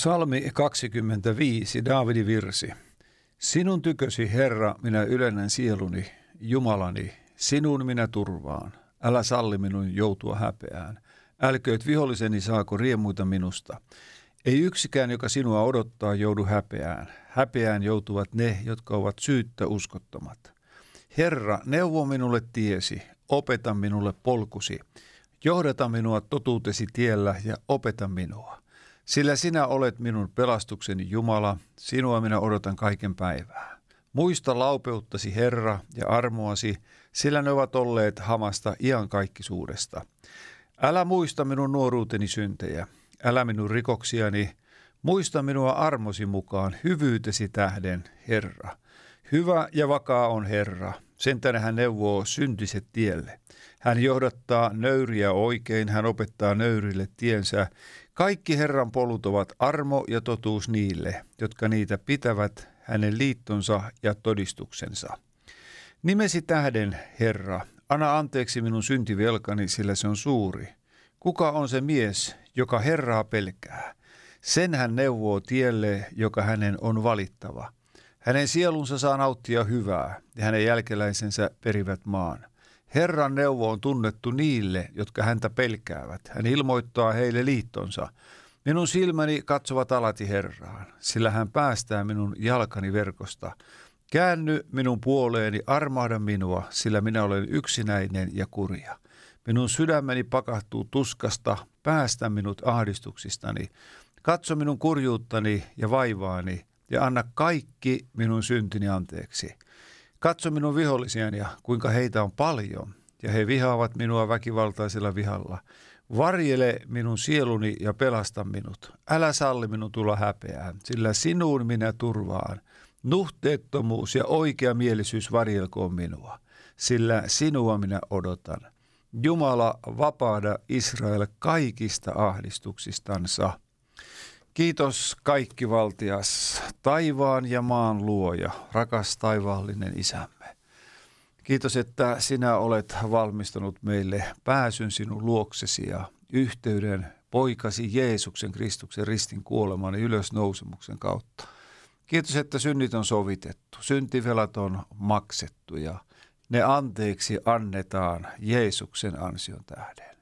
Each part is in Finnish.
Psalmi 25, Daavidin virsi. Sinun tykösi, Herra, minä ylennän sieluni, Jumalani, sinun minä turvaan. Älä salli minun joutua häpeään. Älkööt viholliseni saako riemuita minusta. Ei yksikään, joka sinua odottaa, joudu häpeään. Häpeään joutuvat ne, jotka ovat syyttä uskottomat. Herra, neuvo minulle tiesi, opeta minulle polkusi. Johdata minua totuutesi tiellä ja opeta minua. Sillä sinä olet minun pelastukseni Jumala, sinua minä odotan kaiken päivää. Muista laupeuttasi Herra ja armoasi, sillä ne ovat olleet hamasta iankaikkisuudesta. Älä muista minun nuoruuteni syntejä, älä minun rikoksiani, muista minua armosi mukaan, hyvyytesi tähden, Herra. Hyvä ja vakaa on Herra, sen hän neuvoo syntiset tielle. Hän johdattaa nöyriä oikein, hän opettaa nöyrille tiensä, kaikki Herran polut ovat armo ja totuus niille, jotka niitä pitävät hänen liittonsa ja todistuksensa. Nimesi tähden, Herra, anna anteeksi minun syntivelkani, sillä se on suuri. Kuka on se mies, joka Herraa pelkää? Sen hän neuvoo tielle, joka hänen on valittava. Hänen sielunsa saa nauttia hyvää, ja hänen jälkeläisensä perivät maan. Herran neuvo on tunnettu niille, jotka häntä pelkäävät. Hän ilmoittaa heille liittonsa. Minun silmäni katsovat alati Herraan, sillä hän päästää minun jalkani verkosta. Käänny minun puoleeni, armahda minua, sillä minä olen yksinäinen ja kurja. Minun sydämeni pakahtuu tuskasta, päästä minut ahdistuksistani. Katso minun kurjuuttani ja vaivaani ja anna kaikki minun syntini anteeksi. Katso minun vihollisiani ja kuinka heitä on paljon, ja he vihaavat minua väkivaltaisella vihalla. Varjele minun sieluni ja pelasta minut. Älä salli minun tulla häpeään, sillä sinuun minä turvaan. Nuhteettomuus ja oikea mielisyys varjelkoon minua, sillä sinua minä odotan. Jumala, vapaada Israel kaikista ahdistuksistansa. Kiitos kaikki valtias, taivaan ja maan luoja, rakas taivaallinen isämme. Kiitos, että sinä olet valmistanut meille pääsyn sinun luoksesi ja yhteyden poikasi Jeesuksen Kristuksen ristin kuoleman ja ylösnousemuksen kautta. Kiitos, että synnit on sovitettu, syntivelat on maksettu ja ne anteeksi annetaan Jeesuksen ansion tähden.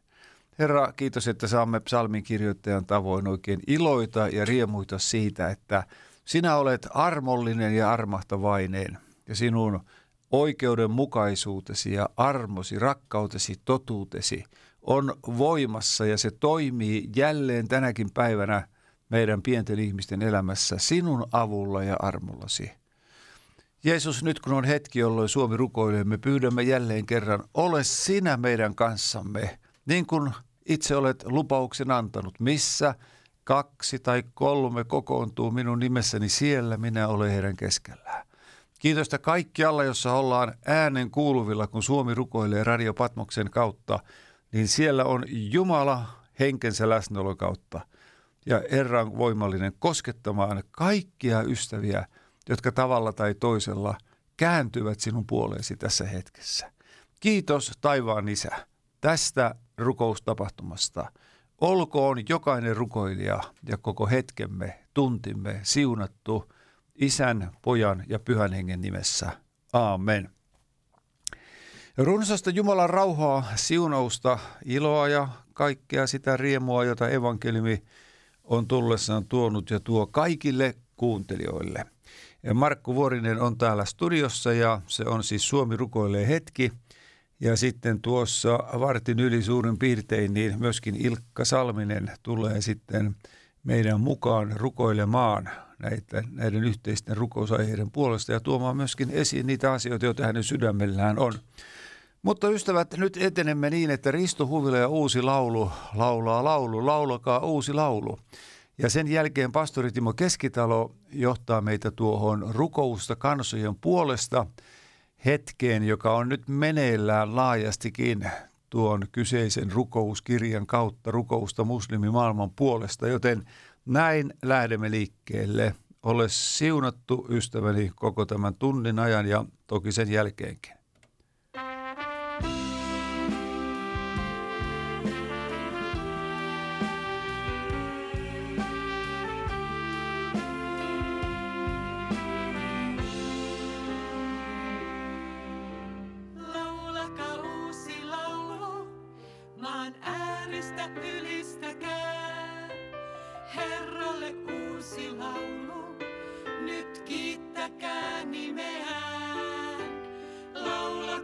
Herra, kiitos, että saamme psalmin kirjoittajan tavoin oikein iloita ja riemuita siitä, että sinä olet armollinen ja armahtavainen ja sinun oikeudenmukaisuutesi ja armosi, rakkautesi, totuutesi on voimassa ja se toimii jälleen tänäkin päivänä meidän pienten ihmisten elämässä sinun avulla ja armollasi. Jeesus, nyt kun on hetki, jolloin Suomi rukoilee, me pyydämme jälleen kerran, ole sinä meidän kanssamme, niin kuin itse olet lupauksen antanut. Missä kaksi tai kolme kokoontuu minun nimessäni, siellä minä olen heidän keskellään. Kiitosta kaikkialla, jossa ollaan äänen kuuluvilla, kun Suomi rukoilee Radio Patmoksen kautta, niin siellä on Jumala henkensä läsnäolon kautta ja Herran voimallinen koskettamaan kaikkia ystäviä, jotka tavalla tai toisella kääntyvät sinun puoleesi tässä hetkessä. Kiitos taivaan isä tästä rukoustapahtumasta. Olkoon jokainen rukoilija ja koko hetkemme, tuntimme siunattu Isän, Pojan ja Pyhän Hengen nimessä. Aamen. Runsasta Jumalan rauhaa, siunausta, iloa ja kaikkea sitä riemua, jota evankeliumi on tullessaan tuonut ja tuo kaikille kuuntelijoille. Markku Vuorinen on täällä studiossa ja se on siis Suomi rukoilee hetki. Ja sitten tuossa vartin yli suurin piirtein niin myöskin Ilkka Salminen tulee sitten meidän mukaan rukoilemaan näitä, näiden yhteisten rukousaiheiden puolesta ja tuomaan myöskin esiin niitä asioita, joita hänen sydämellään on. Mutta ystävät, nyt etenemme niin, että Risto Huvila ja uusi laulu laulaa laulu, laulakaa uusi laulu. Ja sen jälkeen pastori Timo Keskitalo johtaa meitä tuohon rukousta kansojen puolesta hetkeen, joka on nyt meneillään laajastikin tuon kyseisen rukouskirjan kautta rukousta muslimimaailman puolesta, joten näin lähdemme liikkeelle. Ole siunattu ystäväni koko tämän tunnin ajan ja toki sen jälkeenkin.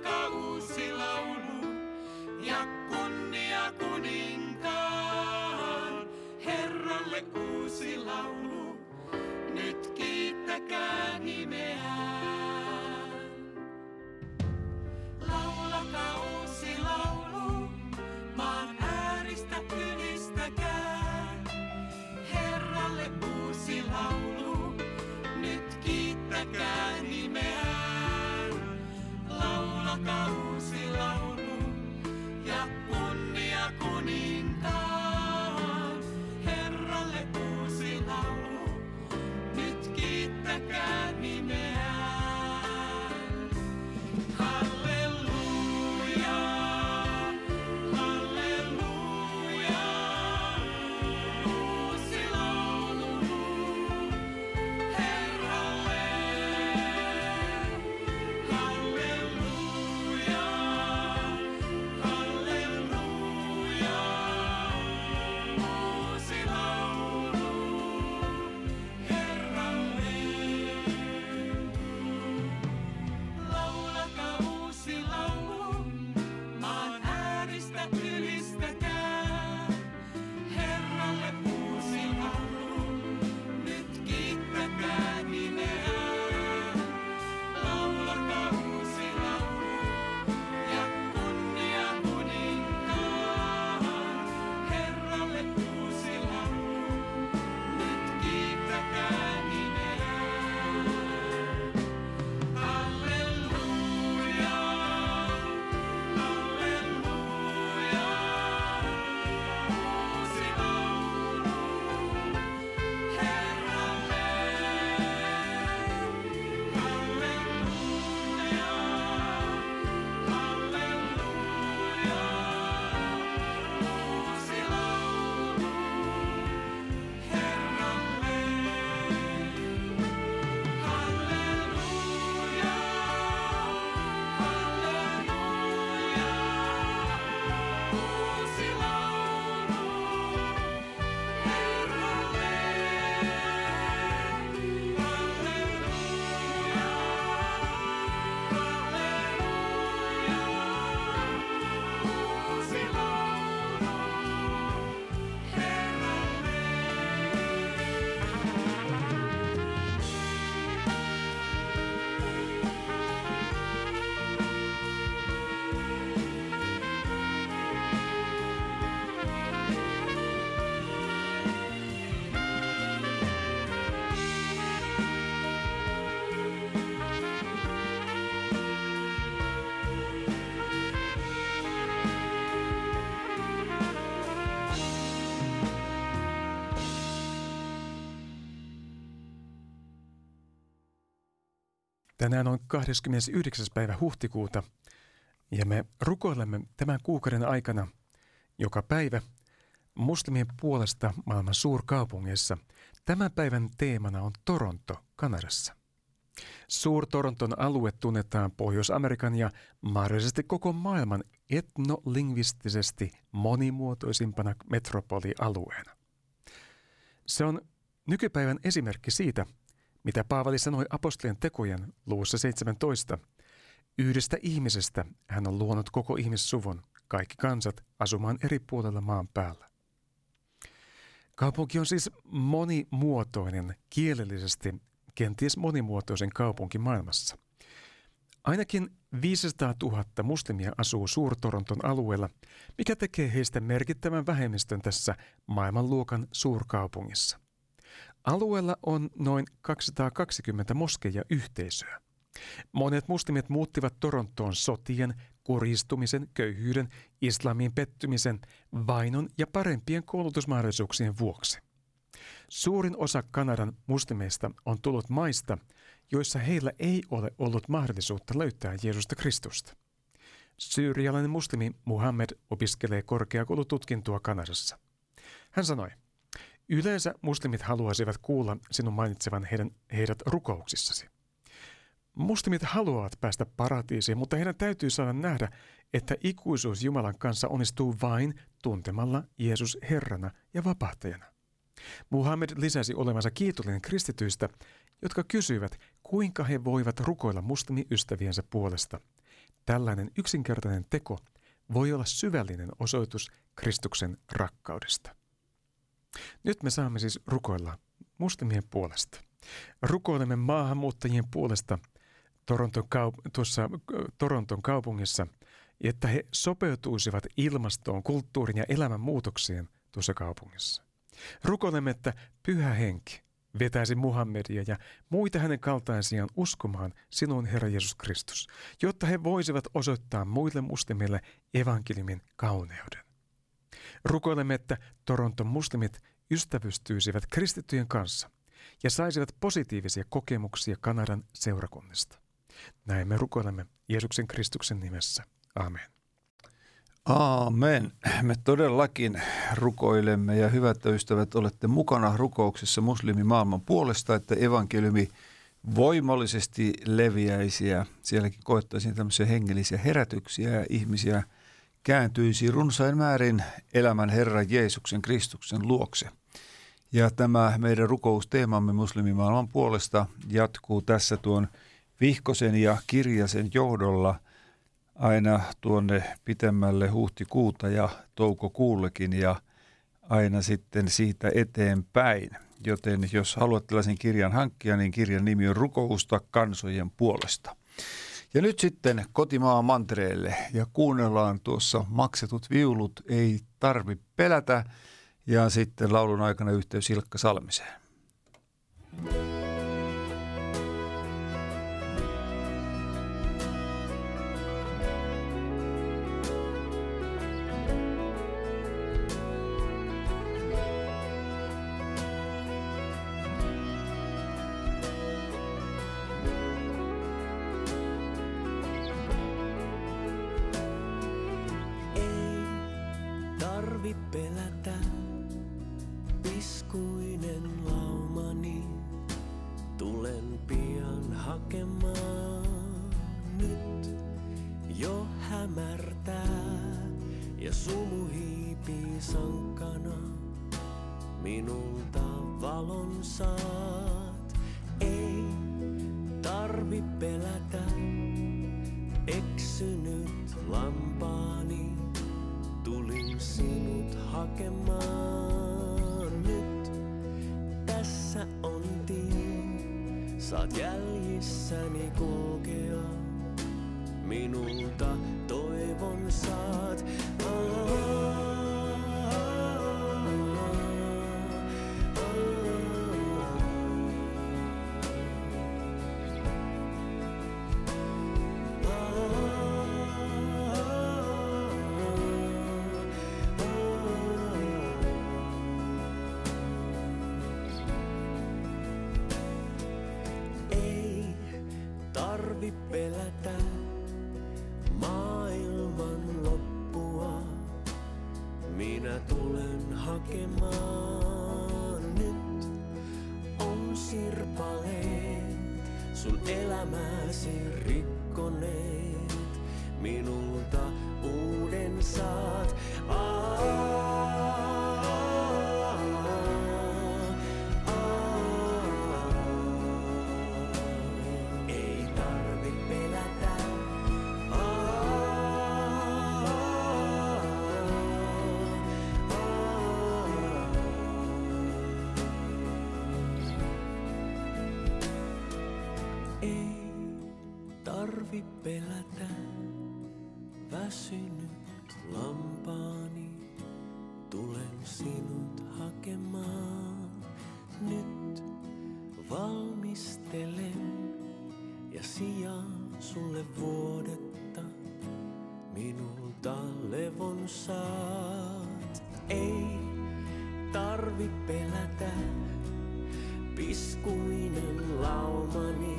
alkaa uusi laulu ja kunnia kuninkaan. Herralle uusi laulu, nyt kiittäkää nimeään. Laulakaa uusi laulu, maan ääristä ylistäkää. Herralle uusi laulu, nyt kiittäkää nunca fusilado. Tänään on 29. päivä huhtikuuta ja me rukoilemme tämän kuukauden aikana joka päivä muslimien puolesta maailman suurkaupungeissa. Tämän päivän teemana on Toronto, Kanadassa. Suur-Toronton alue tunnetaan Pohjois-Amerikan ja mahdollisesti koko maailman etnolingvistisesti monimuotoisimpana metropolialueena. Se on nykypäivän esimerkki siitä, mitä Paavali sanoi apostolien tekojen luvussa 17. Yhdestä ihmisestä hän on luonut koko ihmissuvun, kaikki kansat, asumaan eri puolella maan päällä. Kaupunki on siis monimuotoinen, kielellisesti kenties monimuotoisen kaupunki maailmassa. Ainakin 500 000 muslimia asuu Suurtoronton alueella, mikä tekee heistä merkittävän vähemmistön tässä maailmanluokan suurkaupungissa. Alueella on noin 220 moskeija-yhteisöä. Monet muslimit muuttivat Torontoon sotien, kuristumisen, köyhyyden, islamiin pettymisen, vainon ja parempien koulutusmahdollisuuksien vuoksi. Suurin osa Kanadan muslimeista on tullut maista, joissa heillä ei ole ollut mahdollisuutta löytää Jeesusta Kristusta. Syyrialainen muslimi Muhammed opiskelee korkeakoulututkintoa Kanadassa. Hän sanoi, yleensä muslimit haluaisivat kuulla sinun mainitsevan heidän, heidät rukouksissasi. Muslimit haluavat päästä paratiisiin, mutta heidän täytyy saada nähdä, että ikuisuus Jumalan kanssa onnistuu vain tuntemalla Jeesus Herrana ja vapahtajana. Muhammed lisäsi olevansa kiitollinen kristityistä, jotka kysyivät, kuinka he voivat rukoilla muslimiystäviensä puolesta. Tällainen yksinkertainen teko voi olla syvällinen osoitus Kristuksen rakkaudesta. Nyt me saamme siis rukoilla muslimien puolesta. Rukoilemme maahanmuuttajien puolesta Toronton, kaup- tuossa Toronton kaupungissa, että he sopeutuisivat ilmastoon, kulttuurin ja elämän muutokseen tuossa kaupungissa. Rukoilemme, että pyhä henki vetäisi Muhammedia ja muita hänen kaltaisiaan uskomaan sinun Herra Jeesus Kristus, jotta he voisivat osoittaa muille muslimille evankeliumin kauneuden. Rukoilemme, että Toronton muslimit ystävystyisivät kristittyjen kanssa ja saisivat positiivisia kokemuksia Kanadan seurakunnista. Näin me rukoilemme Jeesuksen Kristuksen nimessä. Amen. Aamen. Me todellakin rukoilemme ja hyvät ystävät, olette mukana rukouksessa muslimimaailman puolesta, että evankeliumi voimallisesti leviäisi ja sielläkin koettaisiin tämmöisiä hengellisiä herätyksiä ja ihmisiä kääntyisi runsain määrin elämän Herran Jeesuksen Kristuksen luokse. Ja tämä meidän rukousteemamme muslimimaailman puolesta jatkuu tässä tuon Vihkosen ja Kirjasen johdolla – aina tuonne pitemmälle huhtikuuta ja toukokuullekin ja aina sitten siitä eteenpäin. Joten jos haluat tällaisen kirjan hankkia, niin kirjan nimi on Rukousta kansojen puolesta. Ja nyt sitten kotimaan mantereelle ja kuunnellaan tuossa maksetut viulut, ei tarvi pelätä ja sitten laulun aikana yhteys Ilkka Salmiseen. you ser rico. Pelätä, väsynyt lampaani, tulen sinut hakemaan. Nyt valmistelen ja sijaan sulle vuodetta, minulta levon saat. Ei tarvi pelätä, piskuinen laumani,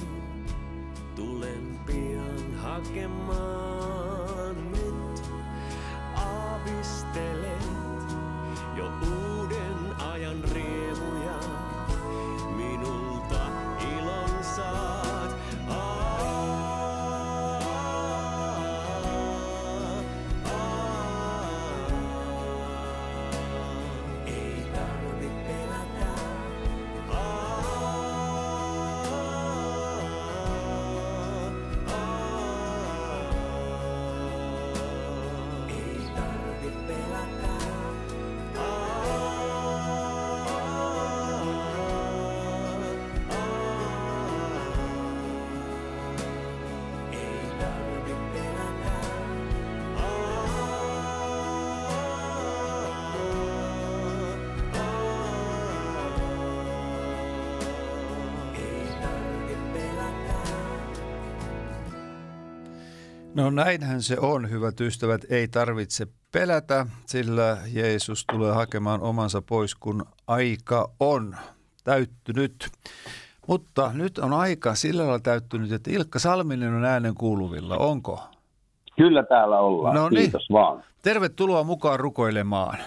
pian hakemaan. No näinhän se on, hyvät ystävät, ei tarvitse pelätä, sillä Jeesus tulee hakemaan omansa pois, kun aika on täyttynyt. Mutta nyt on aika sillä lailla täyttynyt, että Ilkka Salminen on äänen kuuluvilla. Onko? Kyllä täällä ollaan. No niin. Kiitos vaan. Tervetuloa mukaan rukoilemaan.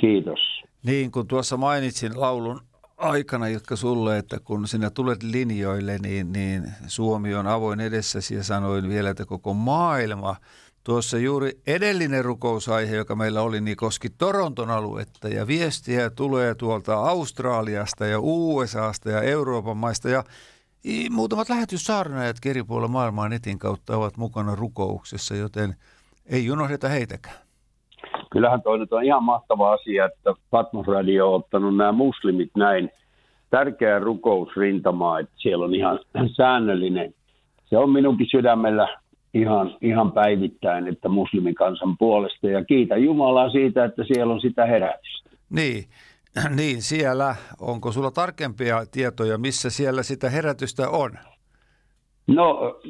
Kiitos. Niin kuin tuossa mainitsin laulun aikana, Ilkka sulle, että kun sinä tulet linjoille, niin, niin Suomi on avoin edessäsi ja sanoin vielä, että koko maailma. Tuossa juuri edellinen rukousaihe, joka meillä oli, niin koski Toronton aluetta ja viestiä tulee tuolta Australiasta ja USAsta ja Euroopan maista ja muutamat lähetyssaarnaajat eri puolilla maailmaa netin kautta ovat mukana rukouksessa, joten ei unohdeta heitäkään. Kyllähän toi nyt on ihan mahtava asia, että Patmos Radio on ottanut nämä muslimit näin tärkeä rukousrintamaa, että siellä on ihan säännöllinen. Se on minunkin sydämellä ihan, ihan päivittäin, että muslimikansan puolesta. Ja kiitän Jumalaa siitä, että siellä on sitä herätystä. Niin, niin siellä. Onko sulla tarkempia tietoja, missä siellä sitä herätystä on? No,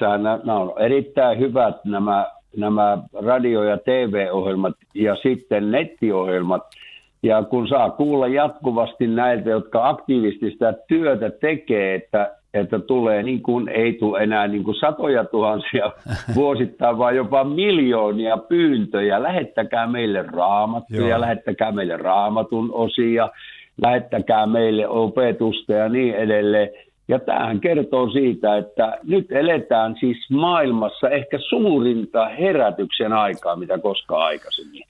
nämä, nämä on erittäin hyvät nämä, nämä radio- ja TV-ohjelmat ja sitten nettiohjelmat. Ja kun saa kuulla jatkuvasti näiltä, jotka aktiivisesti sitä työtä tekee, että, että tulee niin kuin, ei tule enää niin kuin satoja tuhansia vuosittain, vaan jopa miljoonia pyyntöjä. Lähettäkää meille raamattuja, Joo. lähettäkää meille raamatun osia, lähettäkää meille opetusta ja niin edelleen. Ja tämähän kertoo siitä, että nyt eletään siis maailmassa ehkä suurinta herätyksen aikaa, mitä koskaan aikaisemmin.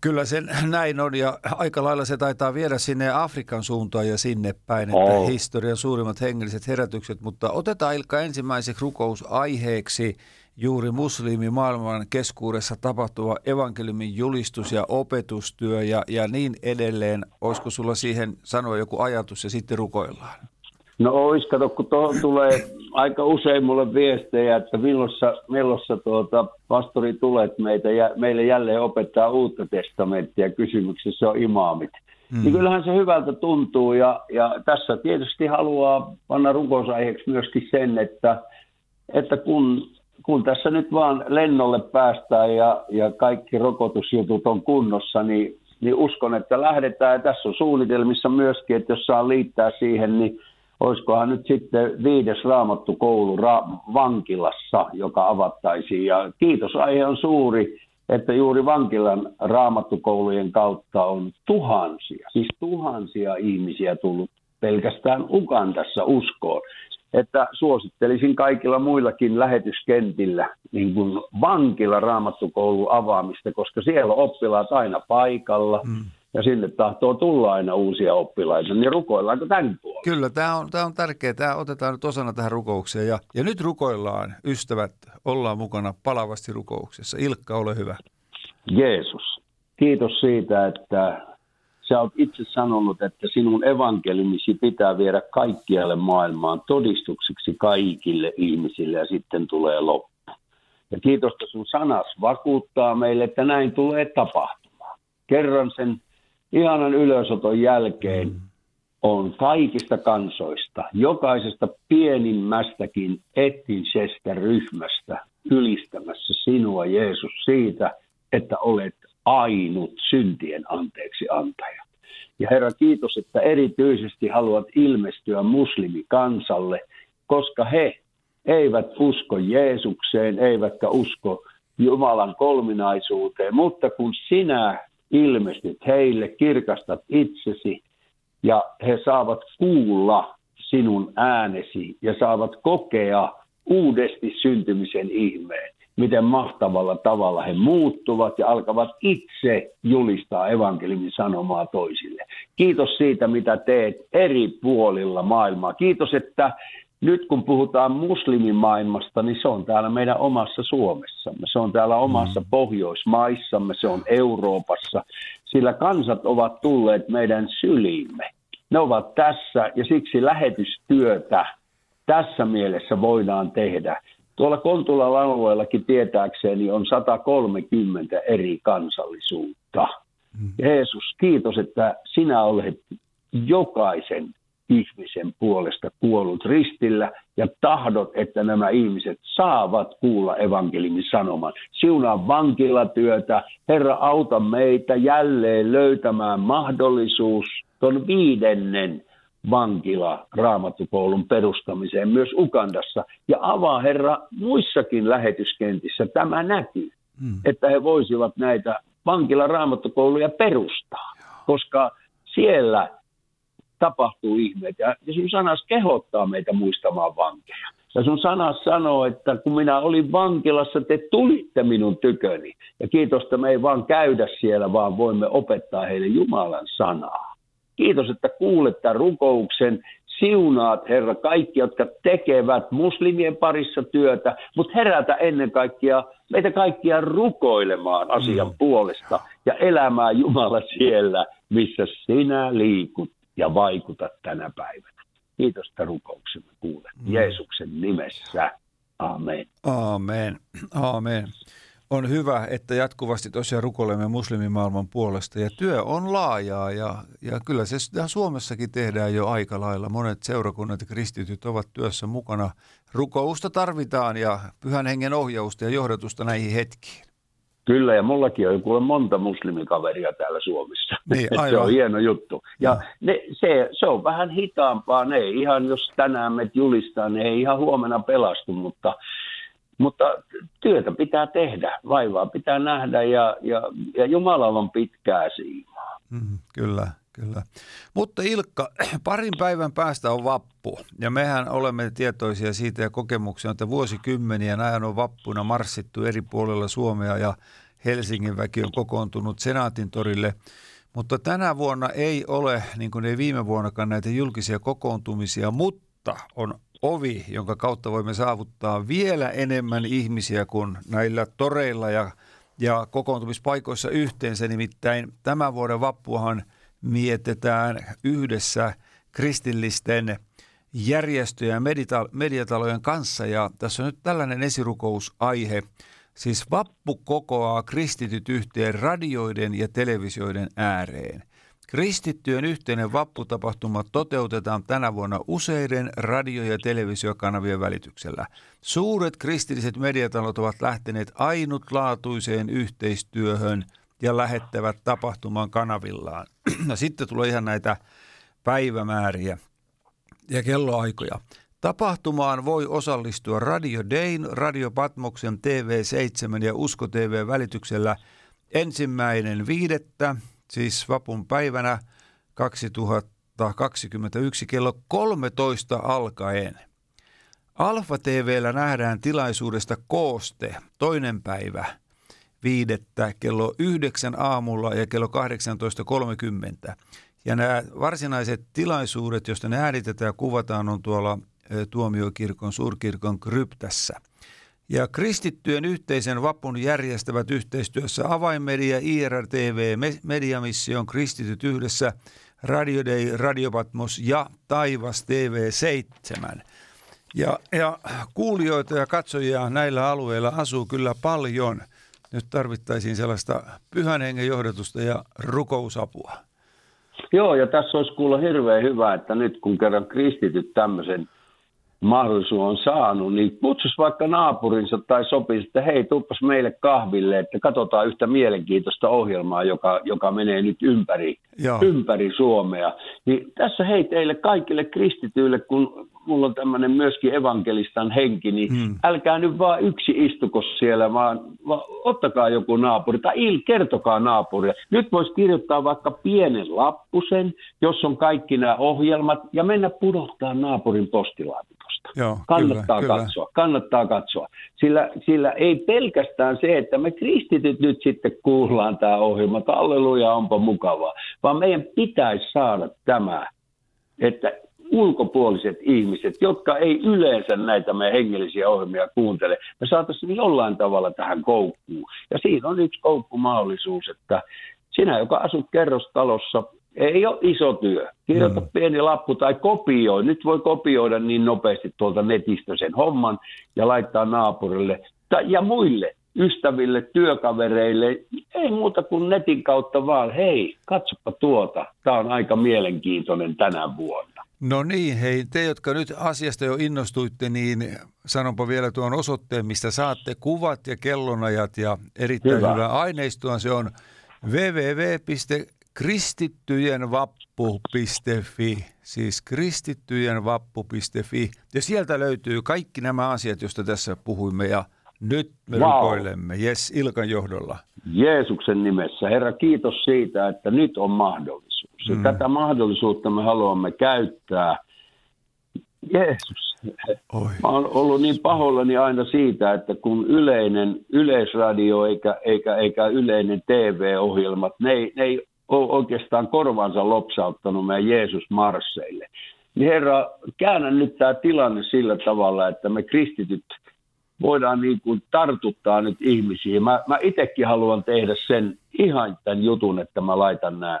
Kyllä se näin on ja aika lailla se taitaa viedä sinne Afrikan suuntaan ja sinne päin, että Oo. historian suurimmat hengelliset herätykset. Mutta otetaan Ilkka ensimmäiseksi rukousaiheeksi juuri muslimimaailman keskuudessa tapahtuva evankeliumin julistus ja opetustyö ja, ja niin edelleen. Olisiko sulla siihen sanoa joku ajatus ja sitten rukoillaan? No ois, kato, kun to, tulee aika usein mulle viestejä, että milloin sä, tuota, pastori tulet meitä, ja, meille jälleen opettaa uutta testamenttia. Kysymyksessä on imaamit. Mm. Niin kyllähän se hyvältä tuntuu ja, ja tässä tietysti haluaa panna rukousaiheeksi myöskin sen, että, että kun, kun tässä nyt vaan lennolle päästään ja, ja kaikki rokotusjutut on kunnossa, niin, niin uskon, että lähdetään. Ja tässä on suunnitelmissa myöskin, että jos saa liittää siihen, niin olisikohan nyt sitten viides raamattukoulu ra- vankilassa, joka avattaisiin. Ja kiitosaihe on suuri, että juuri vankilan raamattukoulujen kautta on tuhansia, siis tuhansia ihmisiä tullut pelkästään Ugandassa uskoon. Että suosittelisin kaikilla muillakin lähetyskentillä niin kuin vankila raamattukoulun avaamista, koska siellä oppilaat aina paikalla. Mm ja sinne tahtoo tulla aina uusia oppilaita, niin rukoillaanko tämän puolella? Kyllä, tämä on, tämä on tärkeää. Tämä otetaan nyt osana tähän rukoukseen. Ja, ja nyt rukoillaan, ystävät, ollaan mukana palavasti rukouksessa. Ilkka, ole hyvä. Jeesus, kiitos siitä, että Sä oot itse sanonut, että sinun evankeliumisi pitää viedä kaikkialle maailmaan todistukseksi kaikille ihmisille ja sitten tulee loppu. Ja kiitos, että sun sanas vakuuttaa meille, että näin tulee tapahtumaan. Kerran sen ihanan ylösoton jälkeen on kaikista kansoista, jokaisesta pienimmästäkin etnisestä ryhmästä ylistämässä sinua, Jeesus, siitä, että olet ainut syntien anteeksi antaja. Ja Herra, kiitos, että erityisesti haluat ilmestyä muslimikansalle, koska he eivät usko Jeesukseen, eivätkä usko Jumalan kolminaisuuteen, mutta kun sinä ilmestyt heille, kirkastat itsesi ja he saavat kuulla sinun äänesi ja saavat kokea uudesti syntymisen ihmeen, miten mahtavalla tavalla he muuttuvat ja alkavat itse julistaa evankeliumin sanomaa toisille. Kiitos siitä, mitä teet eri puolilla maailmaa. Kiitos, että nyt kun puhutaan muslimimaailmasta, niin se on täällä meidän omassa Suomessamme. Se on täällä omassa Pohjoismaissamme, se on Euroopassa, sillä kansat ovat tulleet meidän syliimme. Ne ovat tässä ja siksi lähetystyötä tässä mielessä voidaan tehdä. Tuolla Kontulan alueellakin tietääkseni on 130 eri kansallisuutta. Jeesus, kiitos, että sinä olet jokaisen ihmisen puolesta kuollut ristillä ja tahdot, että nämä ihmiset saavat kuulla evankeliumin sanoman. Siunaa vankilatyötä, Herra auta meitä jälleen löytämään mahdollisuus tuon viidennen vankila raamattukoulun perustamiseen myös Ukandassa. Ja avaa Herra muissakin lähetyskentissä tämä näkyy, mm. että he voisivat näitä vankila raamattukouluja perustaa, koska siellä tapahtuu ihmeet. Ja, sun sanas kehottaa meitä muistamaan vankeja. Ja sun sanas sanoo, että kun minä olin vankilassa, te tulitte minun tyköni. Ja kiitos, että me ei vaan käydä siellä, vaan voimme opettaa heille Jumalan sanaa. Kiitos, että kuulet tämän rukouksen. Siunaat, Herra, kaikki, jotka tekevät muslimien parissa työtä, mutta herätä ennen kaikkea meitä kaikkia rukoilemaan asian mm. puolesta ja elämään Jumala siellä, missä sinä liikut ja vaikutat tänä päivänä. Kiitos, että rukouksemme kuulet. Mm. Jeesuksen nimessä. Amen. Amen. Amen. On hyvä, että jatkuvasti tosiaan rukoilemme muslimimaailman puolesta ja työ on laajaa ja, ja kyllä se Suomessakin tehdään jo aika lailla. Monet seurakunnat ja kristityt ovat työssä mukana. Rukousta tarvitaan ja pyhän hengen ohjausta ja johdatusta näihin hetkiin. Kyllä, ja mullakin on kuule monta muslimikaveria täällä Suomessa. Niin, se aivan. on hieno juttu. Ja Joo. ne, se, se on vähän hitaampaa. Ne ei ihan, jos tänään me julistaa, ne ei ihan huomenna pelastu, mutta, mutta työtä pitää tehdä. Vaivaa pitää nähdä ja, ja, ja Jumalalla on pitkää siimaa. Mm, kyllä, kyllä. Mutta Ilkka, parin päivän päästä on vappu ja mehän olemme tietoisia siitä ja kokemuksia, että vuosikymmenien ajan on vappuna marssittu eri puolilla Suomea ja Helsingin väki on kokoontunut Senaatin torille. Mutta tänä vuonna ei ole, niin kuin ei viime vuonnakaan, näitä julkisia kokoontumisia, mutta on ovi, jonka kautta voimme saavuttaa vielä enemmän ihmisiä kuin näillä toreilla ja, ja kokoontumispaikoissa yhteensä. Nimittäin tämän vuoden vappuahan mietitään yhdessä kristillisten järjestöjen ja mediatalojen kanssa. Ja tässä on nyt tällainen esirukousaihe. Siis vappu kokoaa kristityt yhteen radioiden ja televisioiden ääreen. Kristittyjen yhteinen vapputapahtuma toteutetaan tänä vuonna useiden radio- ja televisiokanavien välityksellä. Suuret kristilliset mediatalot ovat lähteneet ainutlaatuiseen yhteistyöhön ja lähettävät tapahtuman kanavillaan. No sitten tulee ihan näitä päivämääriä ja kelloaikoja. Tapahtumaan voi osallistua Radio Dayn, Radio Patmoksen TV7 ja Usko TV välityksellä ensimmäinen viidettä, siis vapun päivänä 2021 kello 13 alkaen. Alfa TVllä nähdään tilaisuudesta kooste toinen päivä viidettä kello 9 aamulla ja kello 18.30. Ja nämä varsinaiset tilaisuudet, joista ne äänitetään ja kuvataan, on tuolla tuomiokirkon, suurkirkon kryptässä. Ja kristittyjen yhteisen vapun järjestävät yhteistyössä Avainmedia, IRTV, Me- Mediamission, Kristityt yhdessä, Radio Day, Radio Patmos ja Taivas TV7. Ja, ja kuulijoita ja katsojia näillä alueilla asuu kyllä paljon. Nyt tarvittaisiin sellaista pyhän hengen johdatusta ja rukousapua. Joo, ja tässä olisi kuulla hirveän hyvä, että nyt kun kerran kristityt tämmöisen mahdollisuuden on saanut, niin kutsus vaikka naapurinsa tai sopisi, että hei, tuppas meille kahville, että katsotaan yhtä mielenkiintoista ohjelmaa, joka, joka menee nyt ympäri, Joo. ympäri Suomea. Niin tässä hei teille kaikille kristityille, kun mulla on tämmöinen myöskin evankelistan henki, niin hmm. älkää nyt vaan yksi istuko siellä, vaan, vaan ottakaa joku naapuri tai il, kertokaa naapurille. Nyt voisi kirjoittaa vaikka pienen lappusen, jos on kaikki nämä ohjelmat, ja mennä pudottaa naapurin postilaatikosta. Joo, Kannattaa kyllä, katsoa, kannattaa katsoa. Sillä, sillä ei pelkästään se, että me kristityt nyt sitten kuullaan tämä ohjelma, että halleluja, onpa mukavaa, vaan meidän pitäisi saada tämä, että ulkopuoliset ihmiset, jotka ei yleensä näitä meidän hengellisiä ohjelmia kuuntele, me saataisiin jollain tavalla tähän koukkuun. Ja siinä on yksi koukkumahdollisuus, että sinä, joka asut kerrostalossa, ei ole iso työ. Kirjoita mm. pieni lappu tai kopioi. Nyt voi kopioida niin nopeasti tuolta netistä sen homman ja laittaa naapurille ta- ja muille ystäville, työkavereille. Ei muuta kuin netin kautta vaan, hei, katsopa tuota. Tämä on aika mielenkiintoinen tänä vuonna. No niin, hei, te jotka nyt asiasta jo innostuitte, niin sanonpa vielä tuon osoitteen, mistä saatte kuvat ja kellonajat ja erittäin hyvä. Hyvä. hyvää aineistoa. Se on www.kristittyjenvappu.fi, siis kristittyjenvappu.fi. Ja sieltä löytyy kaikki nämä asiat, joista tässä puhuimme ja nyt me Vau. rukoilemme. Jes, Ilkan johdolla. Jeesuksen nimessä. Herra, kiitos siitä, että nyt on mahdollisuus. Ja Mm. tätä mahdollisuutta me haluamme käyttää. Jeesus. Oi. Mä oon ollut niin pahoillani aina siitä, että kun yleinen yleisradio eikä, eikä, eikä yleinen TV-ohjelmat, ne ei, ne ei ole oikeastaan korvansa lopsauttanut meidän Jeesus Marsseille. Niin Herra, käännä nyt tämä tilanne sillä tavalla, että me kristityt voidaan niin kuin tartuttaa nyt ihmisiä. Mä, mä itsekin haluan tehdä sen ihan tämän jutun, että mä laitan nämä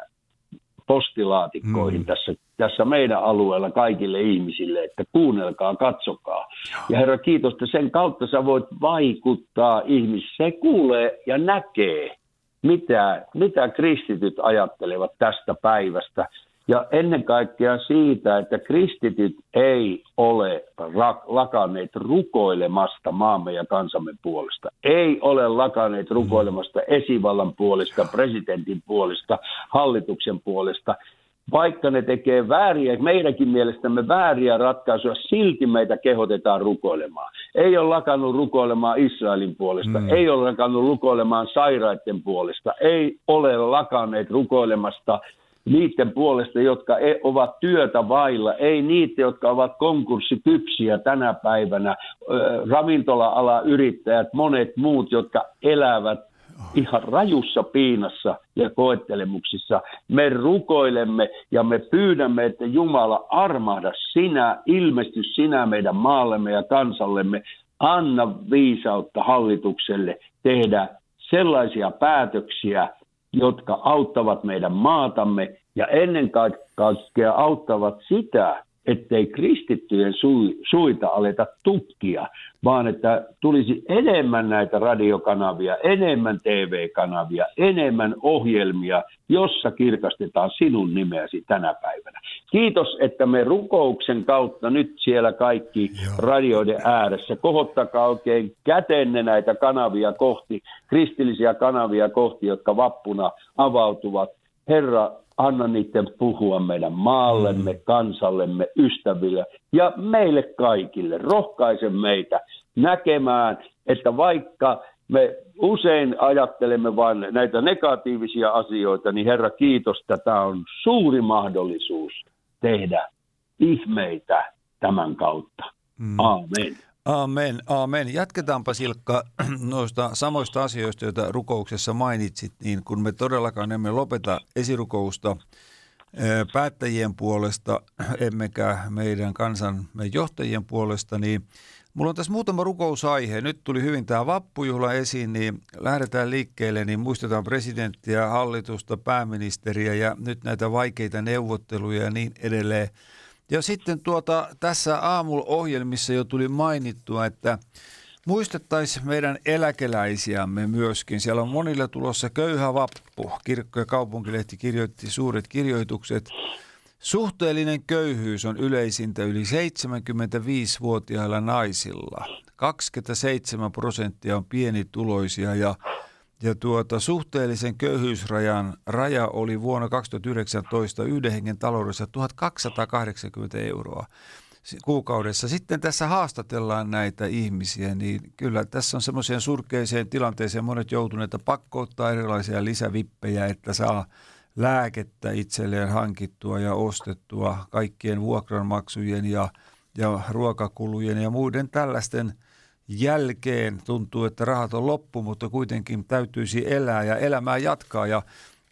postilaatikkoihin Mm. tässä, tässä meidän alueella kaikille ihmisille, että kuunnelkaa, katsokaa. Ja Herra, kiitos, että sen kautta sä voit vaikuttaa ihmisiin. Se kuulee ja näkee, mitä, mitä kristityt ajattelevat tästä päivästä. Ja ennen kaikkea siitä, että kristityt ei ole rak- lakanneet rukoilemasta maamme ja kansamme puolesta. Ei ole lakanneet rukoilemasta esivallan puolesta, presidentin puolesta, hallituksen puolesta. Vaikka ne tekee vääriä, meidänkin mielestämme vääriä ratkaisuja, silti meitä kehotetaan rukoilemaan. Ei ole lakannut rukoilemaan Israelin puolesta, Mm. mm. ei ole lakannut rukoilemaan sairaiden puolesta, ei ole lakanneet rukoilemasta niiden puolesta, jotka e- ovat työtä vailla, ei niitä, jotka ovat konkurssikypsiä tänä päivänä, ravintola-ala yrittäjät, monet muut, jotka elävät ihan rajussa piinassa ja koettelemuksissa. Me rukoilemme ja me pyydämme, että Jumala armahda sinä, ilmesty sinä meidän maallemme ja kansallemme. Anna viisautta hallitukselle tehdä sellaisia päätöksiä, jotka auttavat meidän maatamme ja ennen kaikkea auttavat sitä, ettei kristittyjen sui, suita aleta tutkia, vaan että tulisi enemmän näitä radiokanavia, enemmän TV-kanavia, enemmän ohjelmia, jossa kirkastetaan sinun nimeäsi tänä päivänä. Kiitos, että me rukouksen kautta nyt siellä kaikki Joo. radioiden ääressä, kohottakaa oikein kätenne näitä kanavia kohti, kristillisiä kanavia kohti, jotka vappuna avautuvat. Herra, anna niiden puhua meidän maallemme, mm. kansallemme, ystäville ja meille kaikille. Rohkaise meitä näkemään, että vaikka me usein ajattelemme vain näitä negatiivisia asioita, niin Herra kiitos, että tämä on suuri mahdollisuus tehdä ihmeitä tämän kautta. Mm. Aamen. Amen, amen. Jatketaanpa Silkka noista samoista asioista, joita rukouksessa mainitsit, niin kun me todellakaan emme lopeta esirukousta päättäjien puolesta, emmekä meidän kansan johtajien puolesta, niin Mulla on tässä muutama rukousaihe. Nyt tuli hyvin tämä vappujuhla esiin, niin lähdetään liikkeelle, niin muistetaan presidenttiä, hallitusta, pääministeriä ja nyt näitä vaikeita neuvotteluja ja niin edelleen. Ja sitten tuota, tässä aamuohjelmissa jo tuli mainittua, että muistettaisiin meidän eläkeläisiämme myöskin. Siellä on monilla tulossa köyhä vappu. Kirkko- ja kaupunkilehti kirjoitti suuret kirjoitukset. Suhteellinen köyhyys on yleisintä yli 75-vuotiailla naisilla. 27 prosenttia on pienituloisia ja, ja tuota, suhteellisen köyhyysrajan raja oli vuonna 2019 yhden hengen taloudessa 1280 euroa kuukaudessa. Sitten tässä haastatellaan näitä ihmisiä, niin kyllä tässä on semmoiseen surkeiseen tilanteeseen monet joutuneet, että pakko ottaa erilaisia lisävippejä, että saa lääkettä itselleen hankittua ja ostettua kaikkien vuokranmaksujen ja, ja ruokakulujen ja muiden tällaisten jälkeen tuntuu, että rahat on loppu, mutta kuitenkin täytyisi elää ja elämää jatkaa ja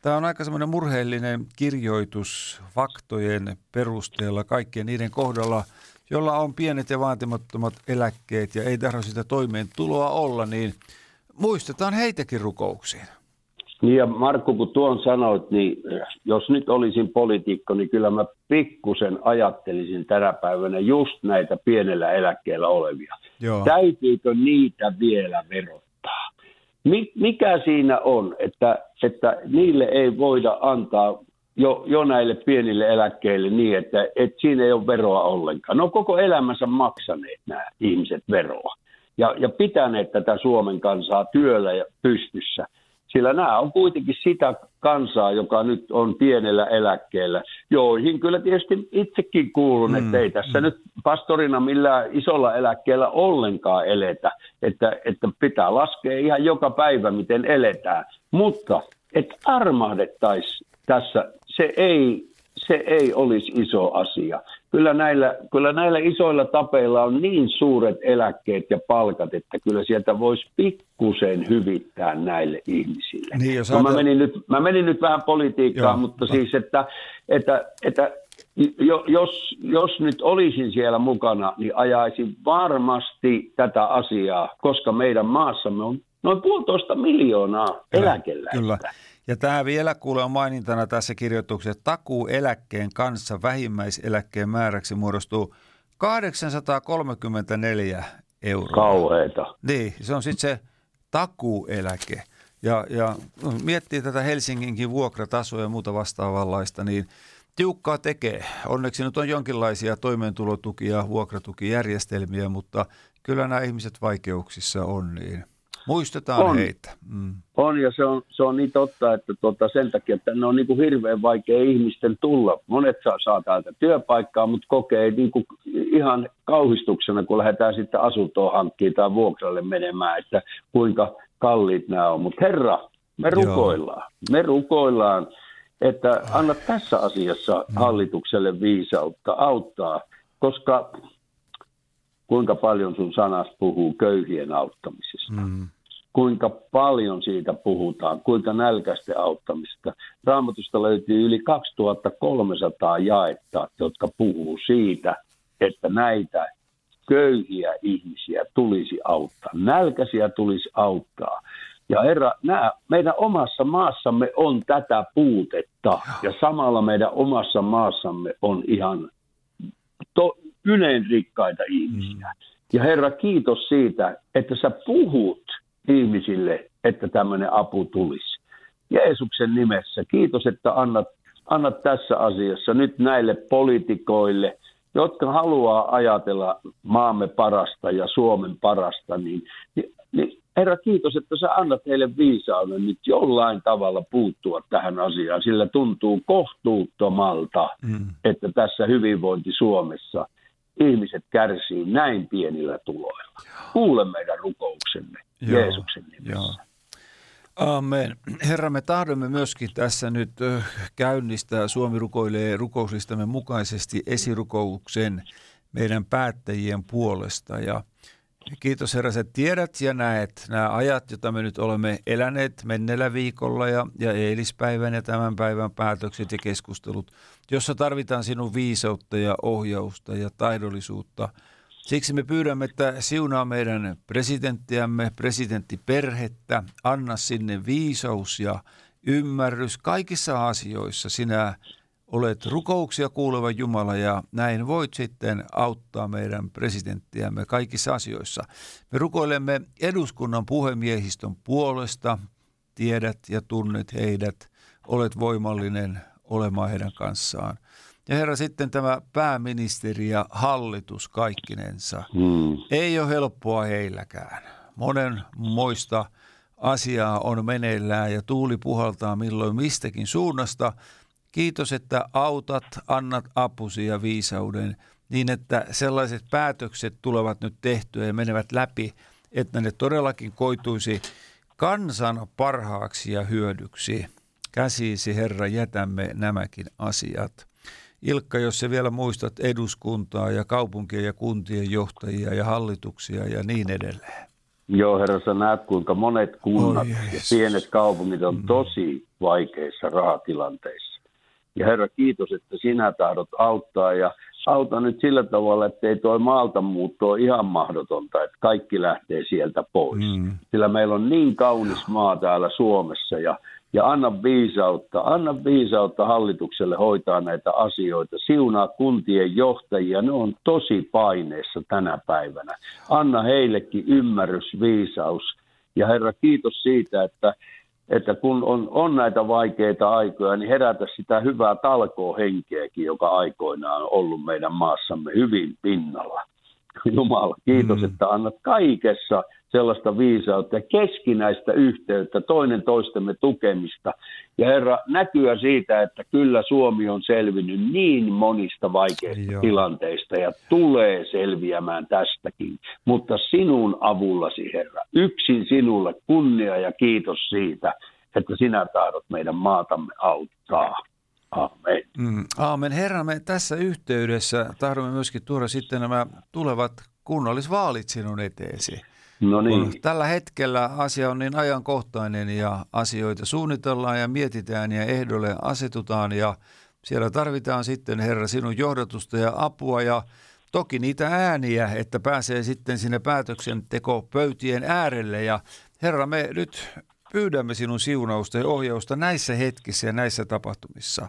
Tämä on aika semmoinen murheellinen kirjoitus faktojen perusteella kaikkien niiden kohdalla, jolla on pienet ja vaatimattomat eläkkeet ja ei tarvitse sitä toimeentuloa olla, niin muistetaan heitäkin rukouksiin. Niin ja Markku, kun tuon sanoit, niin jos nyt olisin poliitikko, niin kyllä mä pikkusen ajattelisin tänä päivänä just näitä pienellä eläkkeellä olevia. Joo. Täytyykö niitä vielä verottaa? Mi- mikä siinä on, että, että niille ei voida antaa jo, jo näille pienille eläkkeille niin, että, että siinä ei ole veroa ollenkaan. Ne on koko elämänsä maksaneet nämä ihmiset veroa ja, ja pitäneet tätä Suomen kansaa työllä ja pystyssä. Sillä nämä on kuitenkin sitä kansaa, joka nyt on pienellä eläkkeellä, joihin kyllä tietysti itsekin kuulun, mm, että ei tässä mm. nyt pastorina millään isolla eläkkeellä ollenkaan eletä, että, että pitää laskea ihan joka päivä, miten eletään. Mutta että armahdettaisiin tässä, se ei, se ei olisi iso asia. Kyllä näillä, kyllä näillä isoilla tapeilla on niin suuret eläkkeet ja palkat, että kyllä sieltä voisi pikkusen hyvittää näille ihmisille. Niin, jos no, mä, menin nyt, mä menin nyt vähän politiikkaan, Joo. mutta siis, että, että, että jo, jos, jos nyt olisin siellä mukana, niin ajaisin varmasti tätä asiaa, koska meidän maassamme on noin puolitoista miljoonaa eläkeläistä. Kyllä. Ja tämä vielä kuulee mainintana tässä kirjoituksessa, että takuu eläkkeen kanssa vähimmäiseläkkeen määräksi muodostuu 834 euroa. Kauheeta. Niin, se on sitten se takuueläke. Ja, ja miettii tätä Helsinginkin vuokratasoa ja muuta vastaavanlaista, niin tiukkaa tekee. Onneksi nyt on jonkinlaisia toimeentulotukia, vuokratukijärjestelmiä, mutta kyllä nämä ihmiset vaikeuksissa on, niin muistetaan On. heitä. Mm. On ja se on, se on niin totta, että tuota, sen takia, että ne on niin kuin hirveän vaikea ihmisten tulla. Monet saa, saa täältä työpaikkaa, mutta kokee niin kuin ihan kauhistuksena, kun lähdetään sitten asuntoon hankkimaan tai vuokralle menemään, että kuinka kalliit nämä on. Mutta herra, me rukoillaan. Me rukoillaan, että anna tässä asiassa hallitukselle viisautta auttaa, koska kuinka paljon sun sanas puhuu köyhien auttamisesta Mm. kuinka paljon siitä puhutaan, kuinka nälkäisten auttamista. Raamatusta löytyy yli 2300 jaetta, jotka puhuu siitä, että näitä köyhiä ihmisiä tulisi auttaa, nälkäisiä tulisi auttaa. Ja herra, nämä, meidän omassa maassamme on tätä puutetta ja samalla meidän omassa maassamme on ihan to, yleenrikkaita ihmisiä. Ja Herra, kiitos siitä, että sä puhut ihmisille, että tämmöinen apu tulisi. Jeesuksen nimessä, kiitos, että annat, annat tässä asiassa nyt näille poliitikoille, jotka haluaa ajatella maamme parasta ja Suomen parasta, niin, niin, niin Herra, kiitos, että sä annat heille viisauden nyt jollain tavalla puuttua tähän asiaan, sillä tuntuu kohtuuttomalta, Mm. että tässä hyvinvointi Suomessa ihmiset kärsii näin pienillä tuloilla. Kuule meidän rukouksemme Joo, Jeesuksen nimessä. joo. Amen. Herra, me tahdomme myöskin tässä nyt käynnistää Suomi rukoilee rukouslistamme mukaisesti esirukouksen meidän päättäjien puolesta. Ja kiitos Herra, että tiedät ja näet nämä ajat, joita me nyt olemme eläneet menneellä viikolla ja, ja eilispäivän ja tämän päivän päätökset ja keskustelut, jossa tarvitaan sinun viisautta ja ohjausta ja taidollisuutta Siksi me pyydämme, että siunaa meidän presidenttiämme, presidenttiperhettä, anna sinne viisaus ja ymmärrys kaikissa asioissa. Sinä olet rukouksia kuuleva Jumala ja näin voit sitten auttaa meidän presidenttiämme kaikissa asioissa. Me rukoilemme eduskunnan puhemiehistön puolesta, tiedät ja tunnet heidät, olet voimallinen olemaan heidän kanssaan. Ja herra, sitten tämä pääministeri ja hallitus kaikkinensa. Hmm. Ei ole helppoa heilläkään. Monen moista asiaa on meneillään ja tuuli puhaltaa milloin mistäkin suunnasta. Kiitos, että autat, annat apusi ja viisauden niin, että sellaiset päätökset tulevat nyt tehtyä ja menevät läpi, että ne todellakin koituisi kansan parhaaksi ja hyödyksi. Käsiisi, Herra, jätämme nämäkin asiat. Ilkka, jos sä vielä muistat eduskuntaa ja kaupunkien ja kuntien johtajia ja hallituksia ja niin edelleen. Joo, herra, sä näet, kuinka monet kunnat Oi, ja pienet kaupungit on tosi vaikeissa rahatilanteissa. Ja herra, kiitos, että sinä tahdot auttaa ja auta nyt sillä tavalla, että ei tuo maalta muutto ole ihan mahdotonta, että kaikki lähtee sieltä pois. Mm. Sillä meillä on niin kaunis maa täällä Suomessa ja, ja anna viisautta, anna viisautta hallitukselle hoitaa näitä asioita. Siunaa kuntien johtajia, ne on tosi paineessa tänä päivänä. Anna heillekin ymmärrys, viisaus. Ja Herra, kiitos siitä, että, että kun on, on näitä vaikeita aikoja, niin herätä sitä hyvää talkoohenkeäkin, joka aikoinaan on ollut meidän maassamme hyvin pinnalla. Jumala, kiitos, Mm. että annat kaikessa sellaista viisautta ja keskinäistä yhteyttä, toinen toistemme tukemista. Ja Herra, näkyä siitä, että kyllä Suomi on selvinnyt niin monista vaikeista. Joo. tilanteista ja tulee selviämään tästäkin. Mutta sinun avullasi, Herra, yksin sinulle kunnia ja kiitos siitä, että sinä tahdot meidän maatamme auttaa. Amen. Mm. Aamen. Herra, me tässä yhteydessä tahdomme myöskin tuoda sitten nämä tulevat kunnallisvaalit sinun eteesi. No Kun niin, tällä hetkellä asia on niin ajankohtainen ja asioita suunnitellaan ja mietitään ja ehdolle asetutaan ja siellä tarvitaan sitten Herra sinun johdatusta ja apua ja toki niitä ääniä, että pääsee sitten sinne päätöksentekopöytien äärelle ja Herra me nyt pyydämme sinun siunausta ja ohjausta näissä hetkissä ja näissä tapahtumissa.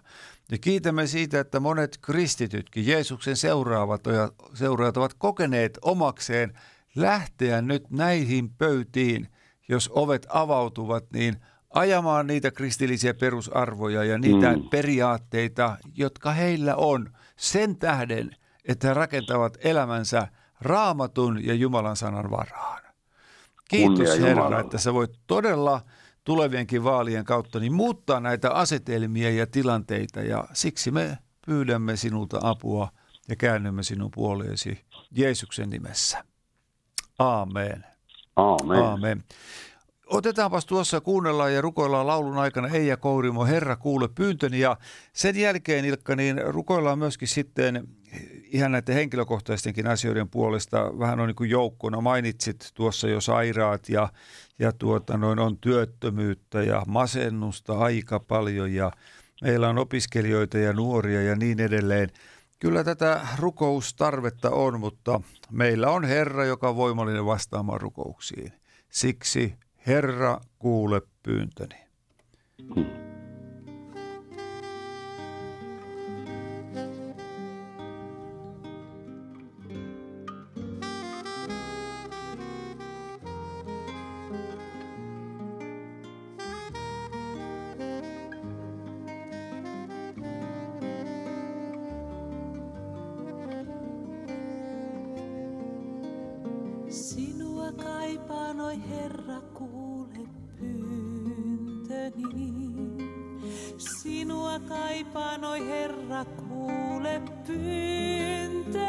Ja kiitämme siitä, että monet kristitytkin, Jeesuksen seuraavat ja seuraajat ovat kokeneet omakseen lähteä nyt näihin pöytiin, jos ovet avautuvat, niin ajamaan niitä kristillisiä perusarvoja ja niitä mm. Periaatteita, jotka heillä on sen tähden, että he rakentavat elämänsä raamatun ja Jumalan sanan varaan. Kiitos Kunnia Herra, Jumalalle. että sä voit todella tulevienkin vaalien kautta niin muuttaa näitä asetelmia ja tilanteita ja siksi me pyydämme sinulta apua ja käännymme sinun puoleesi Jeesuksen nimessä. Aamen. amen. Aamen. Otetaanpas tuossa, kuunnellaan ja rukoillaan laulun aikana Eija Kourimo, Herra kuule pyyntöni ja sen jälkeen Ilkka, niin rukoillaan myöskin sitten ihan näiden henkilökohtaistenkin asioiden puolesta vähän on niin kuin joukkona. Mainitsit tuossa jo sairaat ja, ja tuota, noin on työttömyyttä ja masennusta aika paljon ja meillä on opiskelijoita ja nuoria ja niin edelleen. Kyllä tätä rukoustarvetta on, mutta meillä on Herra, joka on voimallinen vastaamaan rukouksiin. Siksi Herra, kuule pyyntöni. Sinua kaipaan, oi Herra, kuule pyyntöni. Sinua kaipaan, oi Herra, kuule pyyntöni.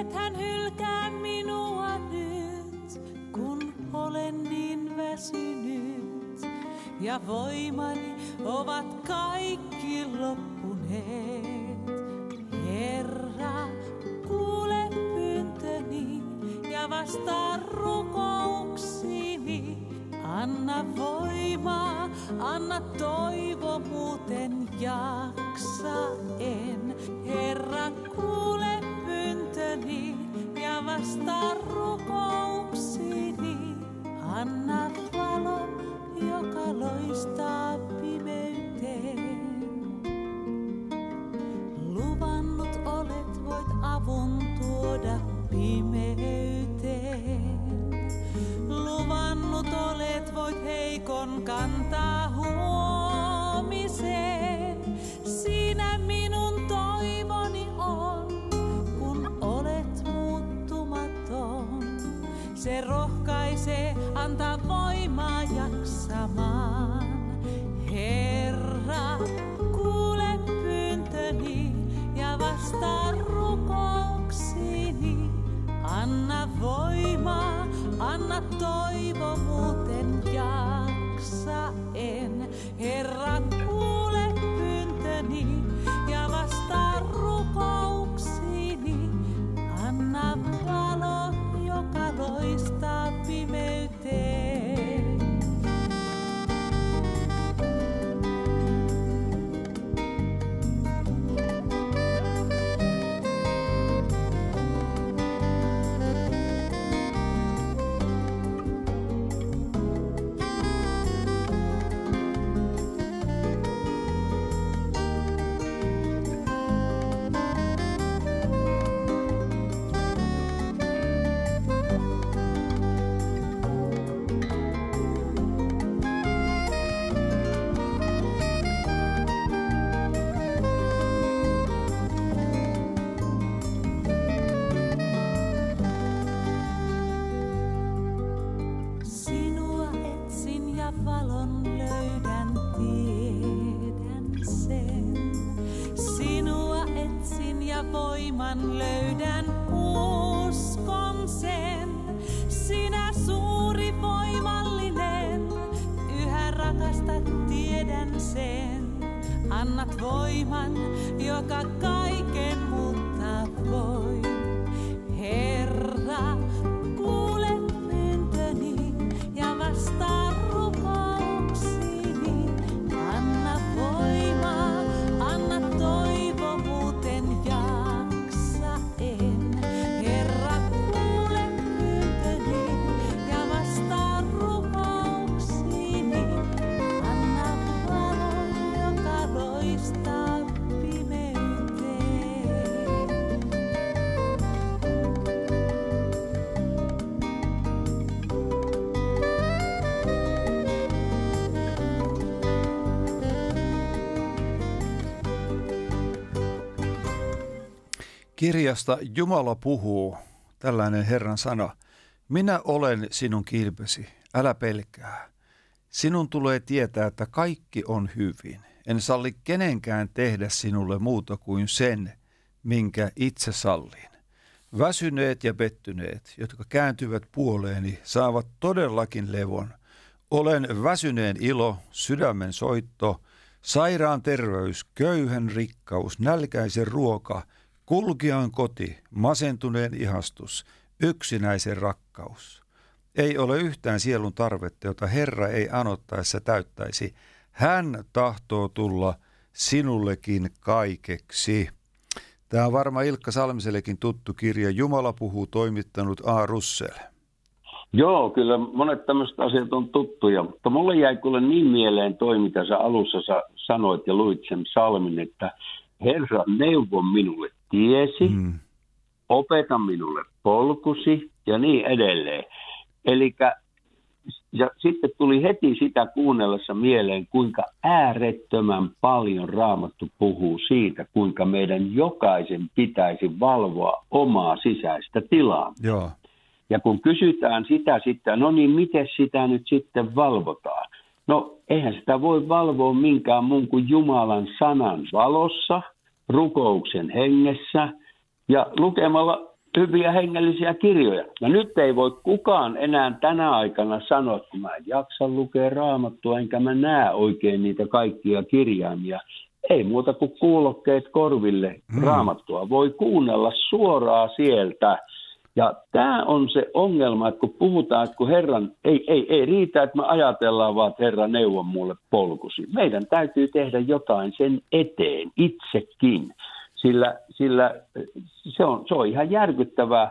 Ethän hylkää minua nyt, kun olen niin väsynyt. Ja voimani ovat anna en. Kirjasta Jumala puhuu, tällainen Herran sana. Minä olen sinun kilpesi, älä pelkää. Sinun tulee tietää, että kaikki on hyvin. En salli kenenkään tehdä sinulle muuta kuin sen, minkä itse sallin. Väsyneet ja pettyneet, jotka kääntyvät puoleeni, saavat todellakin levon. Olen väsyneen ilo, sydämen soitto, sairaan terveys, köyhän rikkaus, nälkäisen ruoka, kulkijan koti, masentuneen ihastus, yksinäisen rakkaus. Ei ole yhtään sielun tarvetta, jota Herra ei anottaessa täyttäisi. Hän tahtoo tulla sinullekin kaikeksi. Tämä on varmaan Ilkka Salmisellekin tuttu kirja. Jumala puhuu toimittanut A. Russell. Joo, kyllä monet tämmöiset asiat on tuttuja, mutta mulle jäi kyllä niin mieleen toi, mitä sä alussa sä sanoit ja luit sen salmin, että Herra neuvo minulle tiesi, mm. opeta minulle polkusi ja niin edelleen. Eli ja sitten tuli heti sitä kuunnellessa mieleen, kuinka äärettömän paljon Raamattu puhuu siitä, kuinka meidän jokaisen pitäisi valvoa omaa sisäistä tilaa. Joo. Ja kun kysytään sitä sitten, no niin, miten sitä nyt sitten valvotaan? No, eihän sitä voi valvoa minkään muun kuin Jumalan sanan valossa, rukouksen hengessä ja lukemalla hyviä hengellisiä kirjoja. No nyt ei voi kukaan enää tänä aikana sanoa, että mä en jaksa lukea raamattua, enkä mä näe oikein niitä kaikkia kirjaimia. Ei muuta kuin kuulokkeet korville Mm. raamattua. Voi kuunnella suoraan sieltä. Ja tämä on se ongelma, että kun puhutaan, että kun Herran, ei, ei, ei riitä, että me ajatellaan vaan, että Herra neuvon mulle polkusi. Meidän täytyy tehdä jotain sen eteen itsekin, sillä, sillä se, on, se on ihan järkyttävää.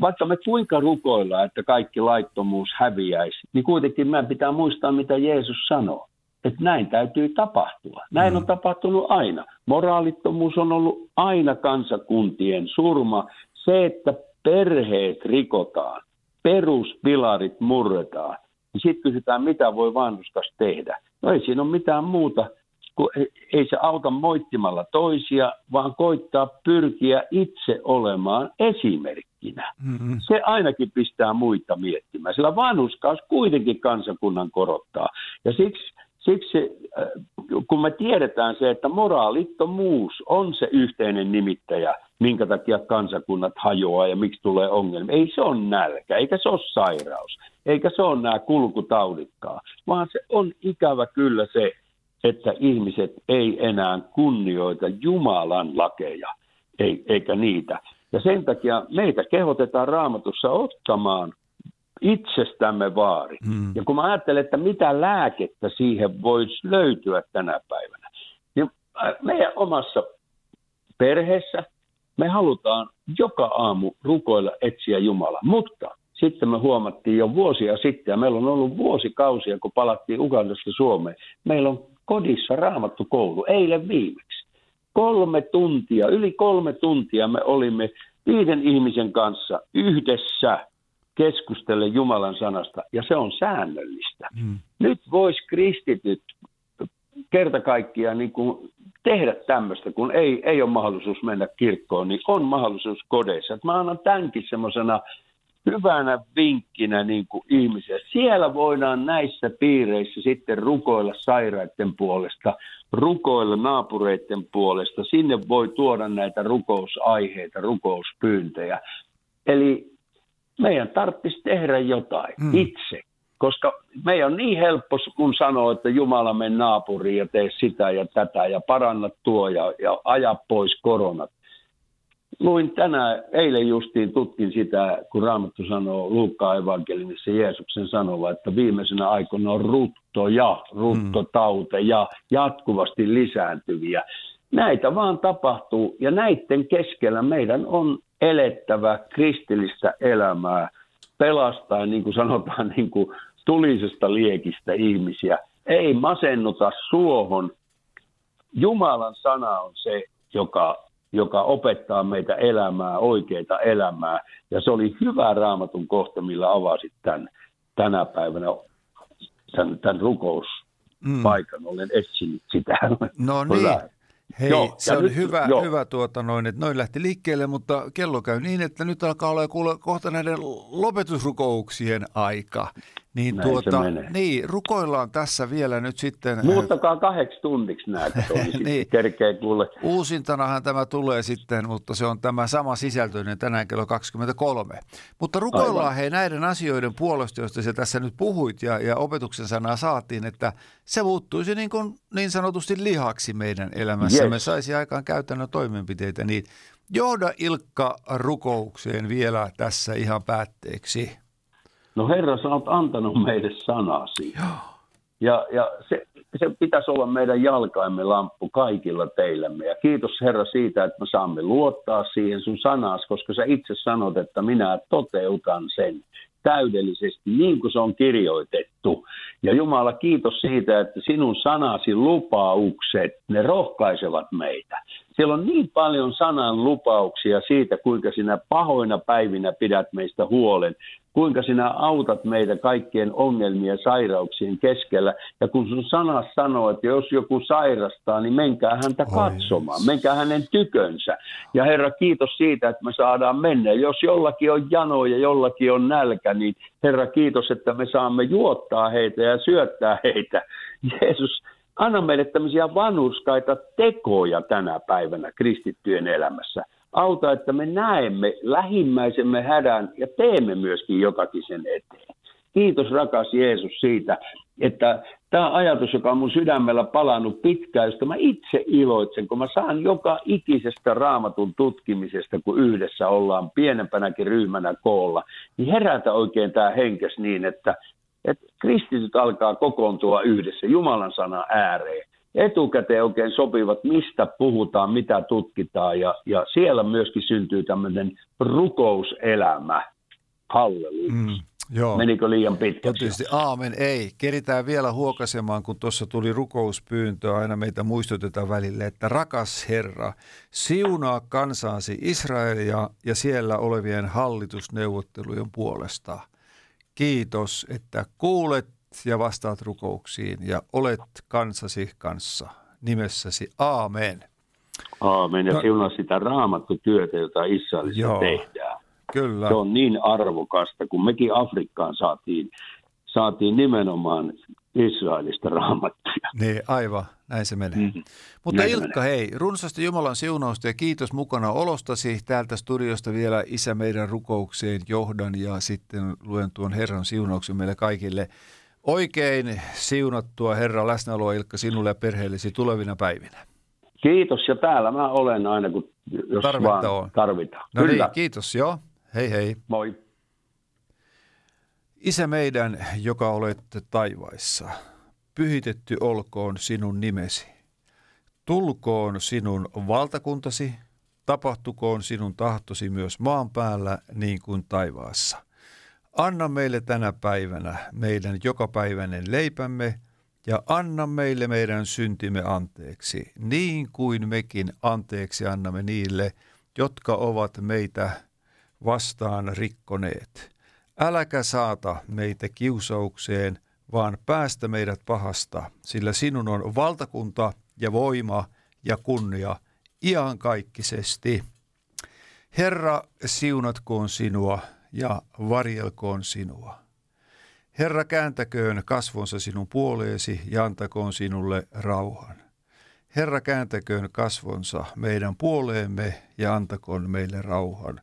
vaikka me kuinka rukoillaan, että kaikki laittomuus häviäisi, niin kuitenkin meidän pitää muistaa, mitä Jeesus sanoo. Että näin täytyy tapahtua. Näin mm. on tapahtunut aina. Moraalittomuus on ollut aina kansakuntien surma. Se, että perheet rikotaan, peruspilarit murretaan, niin sitten kysytään, mitä voi vanhuskas tehdä. No ei siinä ole mitään muuta, kun ei- se auta moittimalla toisia, vaan koittaa pyrkiä itse olemaan esimerkkinä. Mm-hmm. Se ainakin pistää muita miettimään, sillä vanhuskaus kuitenkin kansakunnan korottaa. Ja siksi, siksi äh, kun me tiedetään se, että moraalittomuus on se yhteinen nimittäjä, minkä takia kansakunnat hajoaa ja miksi tulee ongelmia. Ei se ole nälkä, eikä se ole sairaus, eikä se ole nämä kulkutauditkaan, vaan se on ikävä kyllä se, että ihmiset ei enää kunnioita Jumalan lakeja, ei, eikä niitä. Ja sen takia meitä kehotetaan raamatussa ottamaan itsestämme vaari. Mm. Ja kun mä ajattelen, että mitä lääkettä siihen voisi löytyä tänä päivänä, niin äh, meidän omassa perheessä me halutaan joka aamu rukoilla etsiä Jumala. Mutta sitten me huomattiin jo vuosia sitten, ja meillä on ollut vuosikausia, kun palattiin Ugandasta Suomeen, meillä on kodissa raamattu koulu, eilen viimeksi. Kolme tuntia, yli kolme tuntia me olimme viiden ihmisen kanssa yhdessä keskustellen Jumalan sanasta, ja se on säännöllistä. Mm. Nyt vois kristityt kerta kaikkiaan niin kuin tehdä tämmöistä, kun ei, ei ole mahdollisuus mennä kirkkoon, niin on mahdollisuus kodeissa. Et mä annan tämänkin semmoisena hyvänä vinkkinä niin kuin ihmisiä. Siellä voidaan näissä piireissä sitten rukoilla sairaiden puolesta, rukoilla naapureiden puolesta. Sinne voi tuoda näitä rukousaiheita, rukouspyyntöjä. Eli meidän tarvitsisi tehdä jotain Mm. mm. itse, koska meidän on niin helppo, kun sanoo, että Jumala mene naapuriin ja tee sitä ja tätä ja paranna tuo ja, ja aja pois koronat. Luin tänään, eilen justiin tutkin sitä, kun Raamattu sanoo Luukkaan evankelimissa Jeesuksen sanova, että viimeisenä aikoina on ruttoja, ruttotauteja, jatkuvasti lisääntyviä. Näitä vaan tapahtuu ja näiden keskellä meidän on elettävä kristillistä elämää, pelastaa, niin kuin sanotaan, niin kuin tulisesta liekistä ihmisiä. Ei masennuta suohon. Jumalan sana on se, joka, joka opettaa meitä elämää, oikeita elämää. Ja se oli hyvä raamatun kohta, millä avasit tämän tänä päivänä, tämän, tämän rukouspaikan. Mm. Olen etsinyt sitä. No Hyvä. niin. Hei, Joo, se on nyt- hyvä, joo. hyvä tuota noin, että noin lähti liikkeelle, mutta kello käy niin, että nyt alkaa olla kuule kohta näiden lopetusrukouksien aika. Niin, Näin se tuota, niin, rukoillaan tässä vielä nyt sitten. Muuttakaa kahdeksi tunniksi kato, niin, kerkee kuule. Uusintanahan tämä tulee sitten, mutta se on tämä sama sisältöinen tänään kello 23. Mutta rukoillaan Aivan. hei näiden asioiden puolesta, joista sä tässä nyt puhuit ja, ja opetuksen sanaa saatiin, että se muuttuisi niin, kuin, niin sanotusti lihaksi meidän elämässämme, Yes. saisi aikaan käytännön toimenpiteitä. Niin johda Ilkka rukoukseen vielä tässä ihan päätteeksi. No Herra, sä oot antanut meille sanasi. Ja, ja se, se pitäisi olla meidän jalkaimme lamppu kaikilla teillämme. Ja kiitos Herra siitä, että me saamme luottaa siihen sun sanaas, koska sä itse sanot, että minä toteutan sen täydellisesti niin kuin se on kirjoitettu. Ja Jumala, kiitos siitä, että sinun sanasi lupaukset, ne rohkaisevat meitä. Siellä on niin paljon sanan lupauksia siitä, kuinka sinä pahoina päivinä pidät meistä huolen, kuinka sinä autat meitä kaikkien ongelmien ja sairauksien keskellä. Ja kun sun sana sanoo, että jos joku sairastaa, niin menkää häntä Oi, katsomaan, menkää hänen tykönsä. Ja Herra, kiitos siitä, että me saadaan mennä. Jos jollakin on jano ja jollakin on nälkä, niin Herra, kiitos, että me saamme juottaa heitä ja syöttää heitä. Jeesus, anna meille tämmöisiä vanhurskaita tekoja tänä päivänä kristittyjen elämässä. Auta, että me näemme lähimmäisemme hädän ja teemme myöskin jotakin sen eteen. Kiitos rakas Jeesus siitä, että tämä ajatus, joka on mun sydämellä palannut pitkään, josta mä itse iloitsen, kun mä saan joka ikisestä raamatun tutkimisesta, kun yhdessä ollaan pienempänäkin ryhmänä koolla, niin herätä oikein tämä henkes niin, että, että kristityt alkaa kokoontua yhdessä Jumalan sana ääreen etukäteen oikein sopivat, mistä puhutaan, mitä tutkitaan ja, ja siellä myöskin syntyy tämmöinen rukouselämä. Halleluja. Mm. Joo. Menikö liian pitkäksi? Tietysti aamen ei. Keritään vielä huokasemaan, kun tuossa tuli rukouspyyntö, aina meitä muistutetaan välille, että rakas Herra, siunaa kansaasi Israelia ja siellä olevien hallitusneuvottelujen puolesta. Kiitos, että kuulet ja vastaat rukouksiin ja olet kansasi kanssa. Nimessäsi aamen. Aamen. Ja No- siunaa sitä raamattutyötä, jota Israelissa Joo. tehdään. Kyllä. Se on niin arvokasta, kun mekin Afrikkaan saatiin, saatiin nimenomaan Israelista raamattuja. Niin, aivan. Näin se menee. Mhm. Mutta Näin Ilkka, hei, runsasti Jumalan siunausta ja kiitos mukana olostasi. Täältä studiosta vielä Isä meidän rukoukseen johdan ja sitten luen tuon Herran siunauksen meille kaikille. Oikein siunattua Herran läsnäoloa Ilkka sinulle ja perheellesi tulevina päivinä. Kiitos ja täällä mä olen aina, kun jos Tarvetta vaan on. tarvitaan. No Kyllä, niin, kiitos joo. Hei hei. moi. Isä meidän, joka olet taivaissa, pyhitetty olkoon sinun nimesi. Tulkoon sinun valtakuntasi, tapahtukoon sinun tahtosi myös maan päällä niin kuin taivaassa. Anna meille tänä päivänä meidän jokapäiväinen leipämme ja anna meille meidän syntimme anteeksi, niin kuin mekin anteeksi annamme niille, jotka ovat meitä vastaan rikkoneet. Äläkä saata meitä kiusaukseen, vaan päästä meidät pahasta, sillä sinun on valtakunta ja voima ja kunnia iankaikkisesti. Herra, siunatkoon sinua ja varjelkoon sinua. Herra, kääntäköön kasvonsa sinun puoleesi ja antakoon sinulle rauhan. Herra, kääntäköön kasvonsa meidän puoleemme ja antakoon meille rauhan.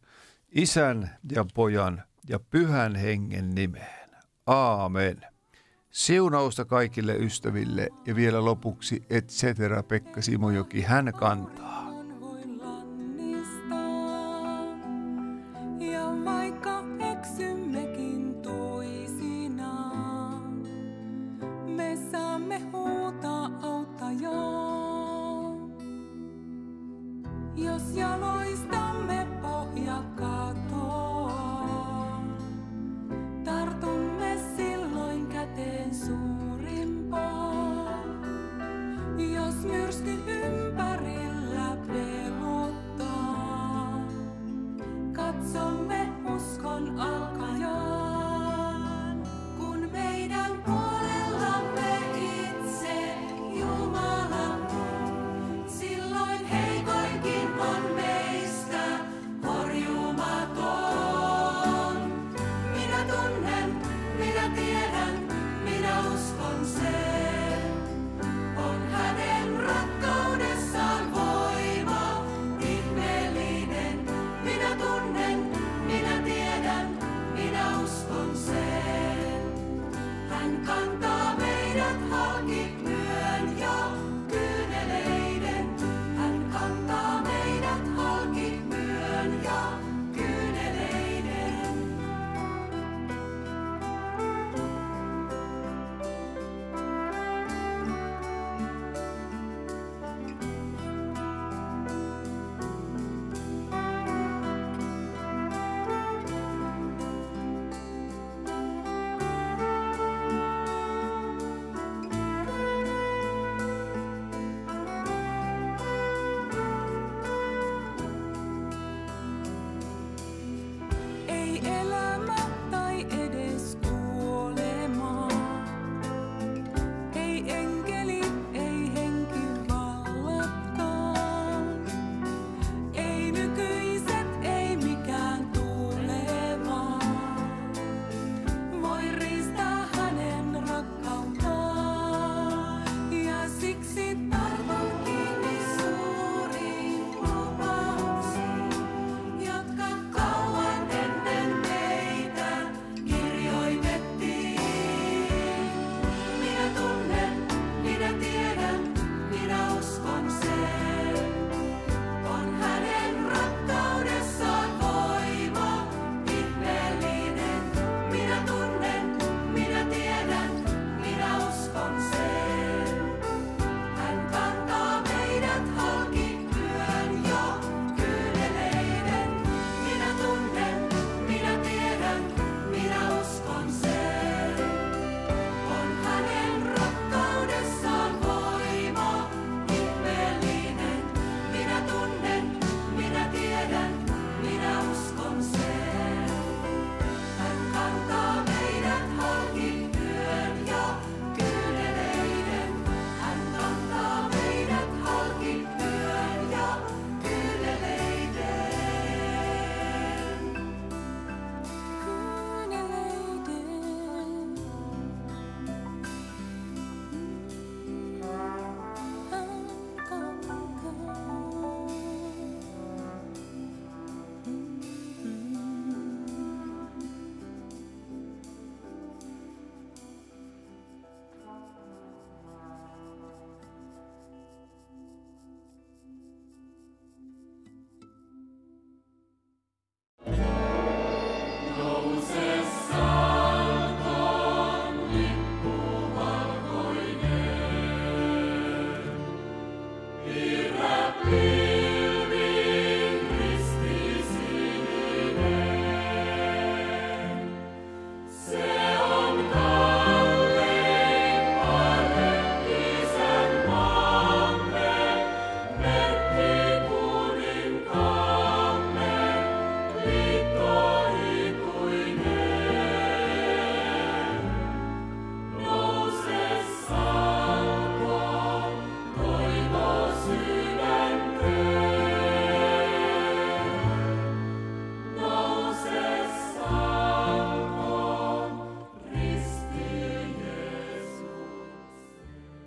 Isän ja pojan ja pyhän hengen nimeen. Aamen. Siunausta kaikille ystäville ja vielä lopuksi et cetera Pekka Simojoki, hän kantaa. Katsomme uskon alkajaan. Kanta kantaa meidät halki